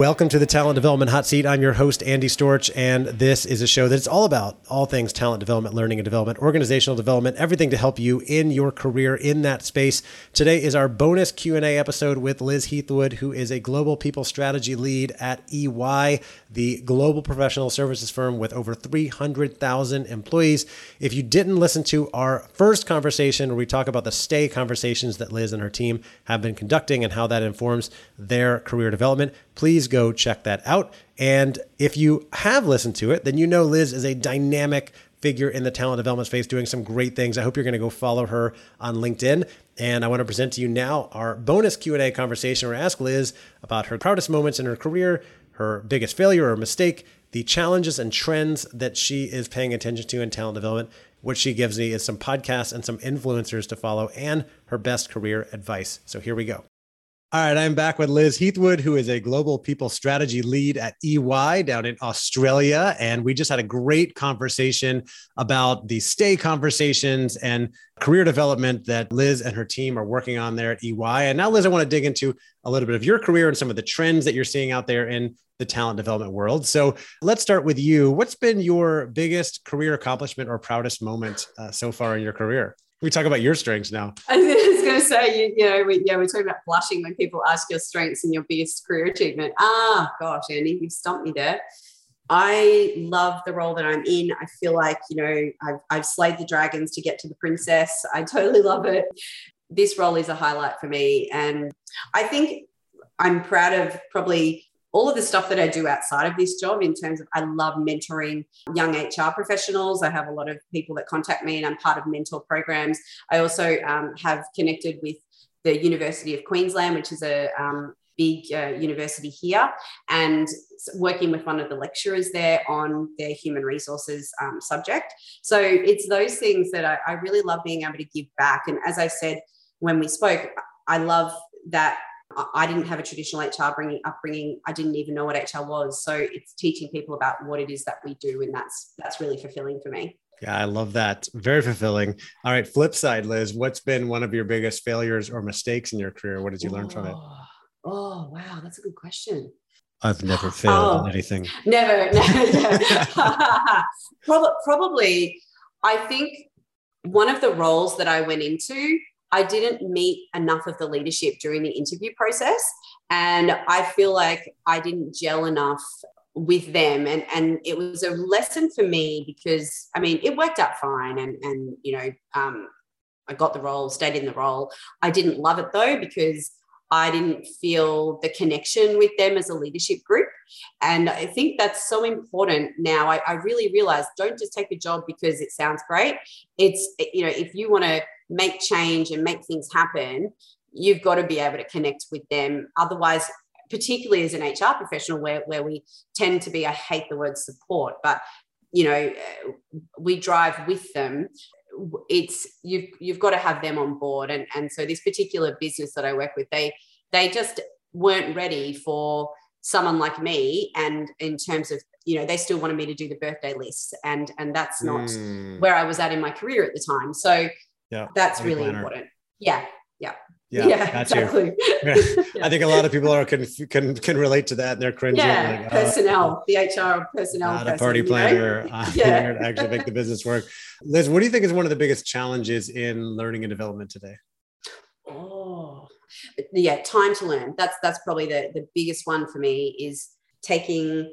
Welcome to the Talent Development Hot Seat. I'm your host, Andy Storch, and this is a show that's all about all things talent development, learning and development, organizational development, everything to help you in your career in that space. Today is our bonus Q&A episode with Liz Heathwood, who is a global people strategy lead at EY, the global professional services firm with over 300,000 employees. If you didn't listen to our first conversation where we talk about the stay conversations that Liz and her team have been conducting and how that informs their career development, please go check that out. And if you have listened to it, then you know Liz is a dynamic figure in the talent development space doing some great things. I hope you're going to go follow her on LinkedIn. And I want to present to you now our bonus Q&A conversation where I ask Liz about her proudest moments in her career, her biggest failure or mistake, the challenges and trends that she is paying attention to in talent development. What she gives me is some podcasts and some influencers to follow and her best career advice. So here we go. All right, I'm back with Liz Heathwood, who is a global people strategy lead at EY down in Australia. And we just had a great conversation about the stay conversations and career development that Liz and her team are working on there at EY. And now, Liz, I want to dig into a little bit of your career and some of the trends that you're seeing out there in the talent development world. So let's start with you. What's been your biggest career accomplishment or proudest moment uh, so far in your career? We talk about your strengths now. I was going to say, you, you know, we, yeah, we're talking about blushing when people ask your strengths and your biggest career achievement. Ah, gosh, Andy, you've stumped me there. I love the role that I'm in. I feel like, you know, I've, I've slayed the dragons to get to the princess. I totally love it. This role is a highlight for me. And I think I'm proud of probably all of the stuff that I do outside of this job in terms of I love mentoring young HR professionals. I have a lot of people that contact me and I'm part of mentor programs. I also um, have connected with the University of Queensland, which is a um, big uh, university here, and working with one of the lecturers there on their human resources um, subject. So it's those things that I, I really love being able to give back. And as I said when we spoke, I love that I didn't have a traditional HR bringing upbringing. I didn't even know what HR was. So it's teaching people about what it is that we do, and that's that's really fulfilling for me. Yeah, I love that. Very fulfilling. All right, flip side, Liz. What's been one of your biggest failures or mistakes in your career? What did you learn oh, from it? Oh, oh, wow, that's a good question. I've never failed oh, anything. Never, never. never. probably, probably, I think one of the roles that I went into I didn't meet enough of the leadership during the interview process. And I feel like I didn't gel enough with them. And, and it was a lesson for me because, I mean, it worked out fine. And, and you know, um, I got the role, stayed in the role. I didn't love it though, because I didn't feel the connection with them as a leadership group. And I think that's so important now. I, I really realize don't just take a job because it sounds great. It's, you know, if you want to make change and make things happen, you've got to be able to connect with them. Otherwise, particularly as an HR professional, where, where we tend to be, I hate the word support, but you know, we drive with them. It's you've you've got to have them on board. And, and so this particular business that I work with, they they just weren't ready for someone like me and in terms of you know they still wanted me to do the birthday lists and and that's not mm. where i was at in my career at the time so yeah that's really planner. important yeah yeah yeah, yeah exactly. Yeah. I think a lot of people are can can can relate to that, and they're cringing. Yeah, like, oh, personnel, the HR personnel, not person, a party planner. Uh, yeah, to actually make the business work. Liz, what do you think is one of the biggest challenges in learning and development today? Oh, yeah, time to learn. That's that's probably the the biggest one for me is taking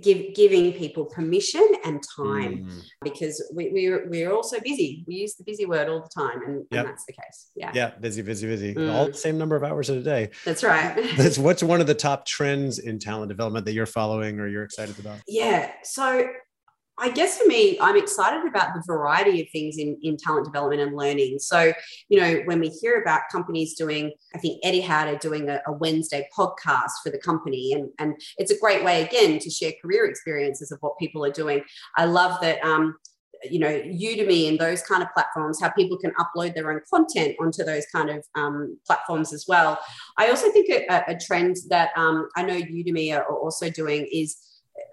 give, giving people permission and time mm. because we, we're, we're all so busy. We use the busy word all the time, and, yep. and that's the case. Yeah. Yeah. Busy, busy, busy. Mm. All the same number of hours in a day. That's right. that's, what's one of the top trends in talent development that you're following or you're excited about? Yeah. So I guess for me, I'm excited about the variety of things in, in talent development and learning. So, you know, when we hear about companies doing, I think Etihad are doing a, a Wednesday podcast for the company, and, and it's a great way, again, to share career experiences of what people are doing. I love that. Um, you know udemy and those kind of platforms how people can upload their own content onto those kind of um, platforms as well i also think a, a trend that um, i know udemy are also doing is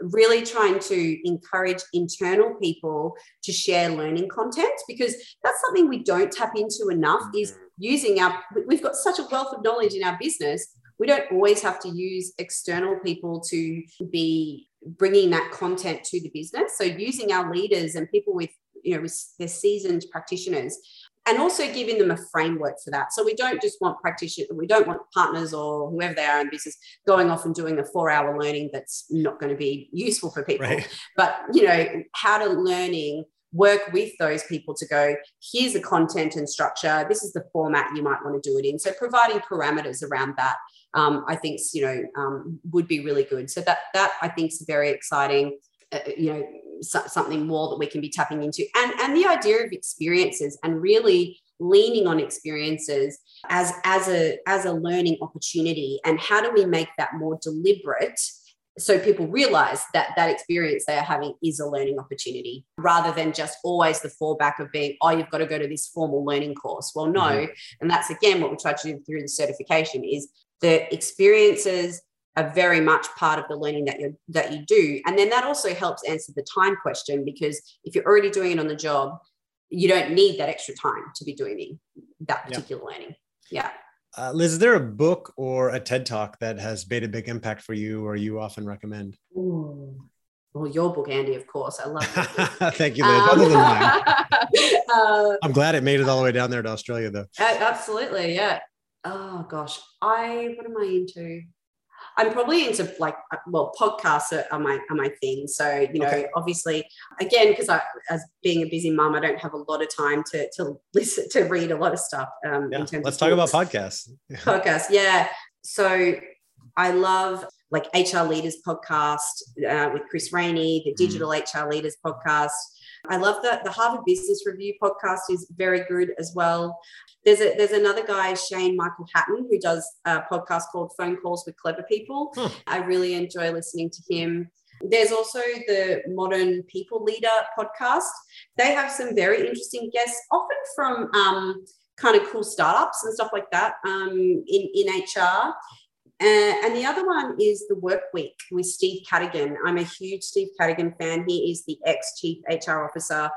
really trying to encourage internal people to share learning content because that's something we don't tap into enough is mm-hmm. using our we've got such a wealth of knowledge in our business we don't always have to use external people to be bringing that content to the business so using our leaders and people with you know with their seasoned practitioners and also giving them a framework for that. So we don't just want practitioners, we don't want partners or whoever they are in business going off and doing a four hour learning that's not going to be useful for people. Right. But, you know, how to learning work with those people to go here's the content and structure this is the format you might want to do it in so providing parameters around that um, i think you know um, would be really good so that that i think is very exciting uh, you know something more that we can be tapping into. And and the idea of experiences and really leaning on experiences as as a as a learning opportunity. And how do we make that more deliberate so people realize that that experience they are having is a learning opportunity rather than just always the fallback of being oh you've got to go to this formal learning course. Well no. Mm-hmm. and that's again what we try to do through the certification is the experiences are very much part of the learning that you that you do and then that also helps answer the time question because if you're already doing it on the job you don't need that extra time to be doing that particular yeah. learning yeah uh, Liz, is there a book or a TED talk that has made a big impact for you or you often recommend? Ooh. Well, your book, Andy, of course. I love it. Thank you, Liz. Um, Other than mine. Uh, I'm glad it made it all the way down there to Australia, though. Absolutely. Yeah. Oh, gosh. I, what am I into? I'm probably into like uh, well podcasts are, are my are my thing. So you know, okay. obviously, again, because I as being a busy mom, I don't have a lot of time to to listen to read a lot of stuff. Um, yeah. in terms let's talk books. about podcasts. podcasts, yeah. So I love like HR Leaders podcast uh, with Chris Rainey, the mm. Digital mm. HR Leaders podcast. I love that the Harvard Business Review podcast is very good as well. There's a there's another guy, Shane Michael Hatton, who does a podcast called Phone Calls with Clever People. Huh. I really enjoy listening to him. There's also the Modern People Leader podcast. They have some very interesting guests, often from um, kind of cool startups and stuff like that um, in, in HR. Uh, and the other one is the Work Week with Steve Cadigan. I'm a huge Steve Cadigan fan. He is the ex chief HR officer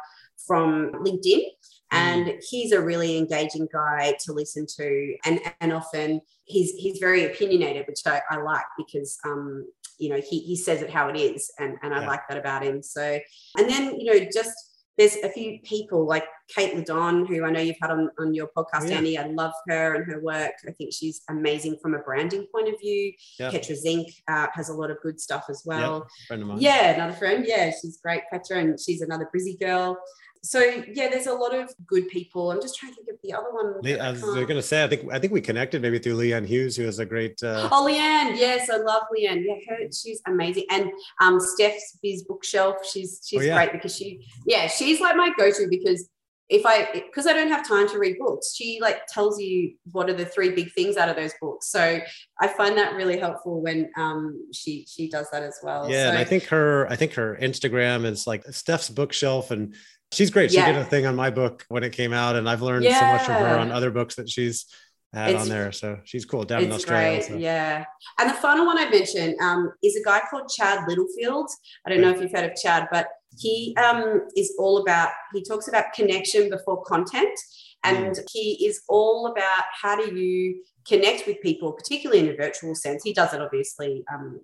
from LinkedIn. Mm. and he's a really engaging guy to listen to and and often he's he's very opinionated which i, I like because um you know he, he says it how it is and and i yeah. like that about him so and then you know just there's a few people like Kate Ladon, who I know you've had on, on your podcast, yeah. Annie. I love her and her work. I think she's amazing from a branding point of view. Yep. Petra Zink uh, has a lot of good stuff as well. Yep. Friend of mine. Yeah, another friend. Yeah, she's great, Petra, and she's another Brizzy girl so yeah, there's a lot of good people. I'm just trying to think of the other one. I was going to say, I think I think we connected maybe through Leanne Hughes, who is a great. Uh... Oh, Leanne, yes, I love Leanne. Yeah, her, she's amazing. And um, Steph's Biz Bookshelf, she's she's oh, yeah. great because she, yeah, she's like my go-to because if I because I don't have time to read books, she like tells you what are the three big things out of those books. So I find that really helpful when um, she she does that as well. Yeah, so, and I think her I think her Instagram is like Steph's bookshelf, and she's great. She Yeah. did a thing on my book when it came out, and I've learned so much from her on other books that she's had It's- on there. So she's cool down in Australia. great, so. yeah. And the final one I mentioned um, is a guy called Chad Littlefield. I don't know if you've heard of Chad, but he um, is all about. He talks about connection before content, and he is all about how do you connect with people, particularly in a virtual sense. He does it obviously um,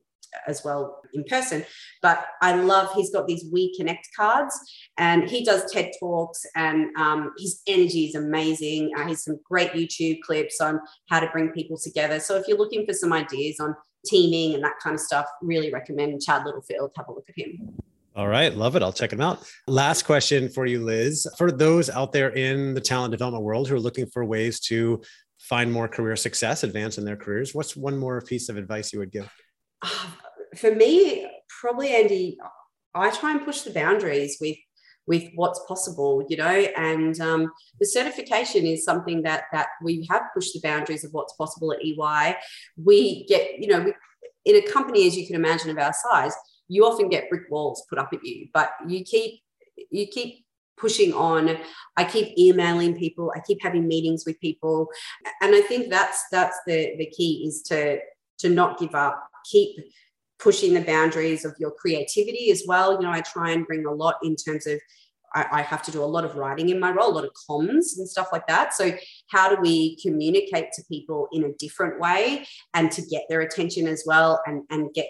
as well in person, but I love. He's got these We Connect cards, and he does TED talks, and um, his energy is amazing. Uh, he's some great YouTube clips on how to bring people together. So if you're looking for some ideas on teaming and that kind of stuff, really recommend Chad Littlefield. Have a look at him. All right, love it. I'll check them out. Last question for you, Liz. For those out there in the talent development world who are looking for ways to find more career success, advance in their careers, what's one more piece of advice you would give? For me, probably Andy, I try and push the boundaries with with what's possible, you know, and um, the certification is something that that we have pushed the boundaries of what's possible at EY. We get, you know, we, in a company as you can imagine of our size, you often get brick walls put up at you, but you keep you keep pushing on. I keep emailing people. I keep having meetings with people, and I think that's that's the the key is to to not give up. Keep pushing the boundaries of your creativity as well. You know, I try and bring a lot in terms of I, I have to do a lot of writing in my role, a lot of comms and stuff like that. So, how do we communicate to people in a different way and to get their attention as well and, and get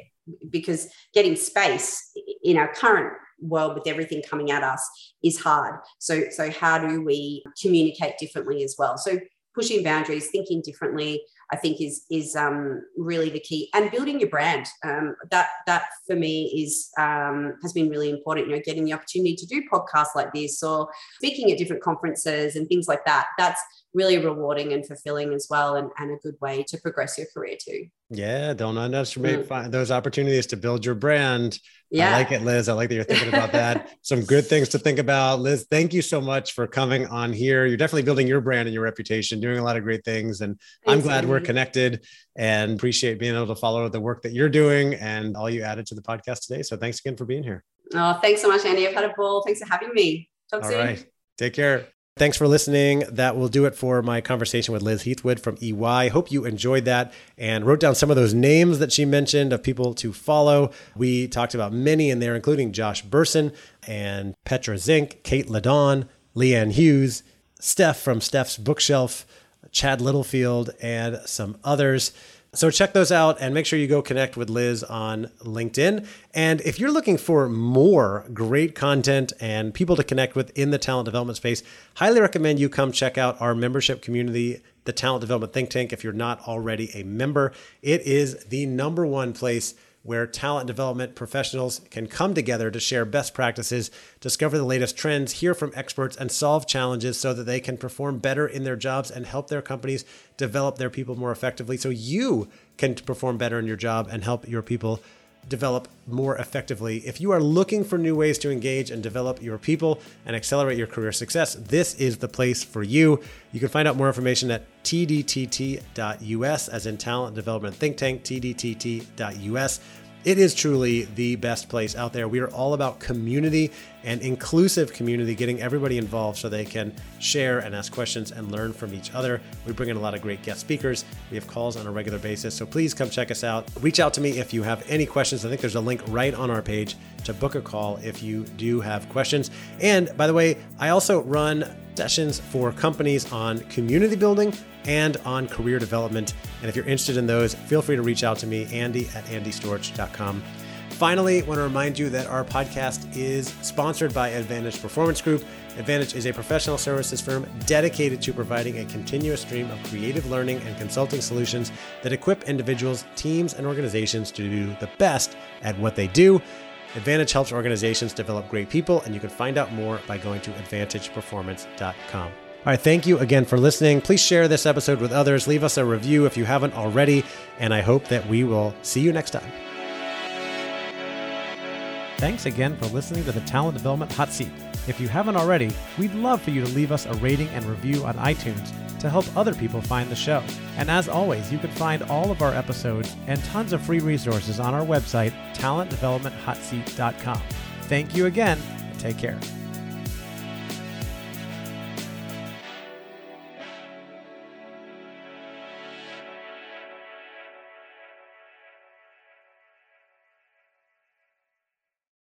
because getting space in our current world with everything coming at us is hard. So, so how do we communicate differently as well? So pushing boundaries, thinking differently, I think is is um, really the key, and building your brand. Um, that that for me is um, has been really important. You know, getting the opportunity to do podcasts like this or speaking at different conferences and things like that. That's really rewarding and fulfilling as well, and, and a good way to progress your career too. Yeah, don't underestimate Mm. those opportunities to build your brand. Yeah, I like it, Liz. I like that you're thinking about that. Some good things to think about. Liz, thank you so much for coming on here. You're definitely building your brand and your reputation, doing a lot of great things. And I'm Thanks, glad we're connected and appreciate being able to follow the work that you're doing and all you added to the podcast today. So thanks again for being here. Oh, thanks so much, Andy. I've had a ball. Thanks for having me. Talk All soon. right. Take care. Thanks for listening. That will do it for my conversation with Liz Heathwood from EY. Hope you enjoyed that and wrote down some of those names that she mentioned of people to follow. We talked about many in there, including Josh Bersin and Petra Zink, Kate Ladon, Leanne Hughes, Steph from Steph's Bookshelf, Chad Littlefield, and some others. So check those out and make sure you go connect with Liz on LinkedIn. And if you're looking for more great content and people to connect with in the talent development space, highly recommend you come check out our membership community, the Talent Development Think Tank. If you're not already a member, it is the number one place where talent development professionals can come together to share best practices, discover the latest trends, hear from experts, and solve challenges so that they can perform better in their jobs and help their companies develop their people more effectively. So you can perform better in your job and help your people develop more effectively. If you are looking for new ways to engage and develop your people and accelerate your career success, this is the place for you. You can find out more information at tdtt.us, as in Talent Development Think Tank, tdtt.us. It is truly the best place out there. We are all about community and inclusive community, getting everybody involved so they can share and ask questions and learn from each other. We bring in a lot of great guest speakers. We have calls on a regular basis. So please come check us out. Reach out to me if you have any questions. I think there's a link right on our page to book a call if you do have questions. And by the way, I also run sessions for companies on community building and on career development. And if you're interested in those, feel free to reach out to me, Andy at andystorch.com. Finally, I want to remind you that our podcast is sponsored by Advantage Performance Group. Advantage is a professional services firm dedicated to providing a continuous stream of creative learning and consulting solutions that equip individuals, teams, and organizations to do the best at what they do. Advantage helps organizations develop great people, and you can find out more by going to advantageperformance.com. All right, thank you again for listening. Please share this episode with others. Leave us a review if you haven't already, and I hope that we will see you next time. Thanks again for listening to the Talent Development Hot Seat. If you haven't already, we'd love for you to leave us a rating and review on iTunes to help other people find the show. And as always, you can find all of our episodes and tons of free resources on our website, talentdevelopmenthotseat.com. Thank you again, take care.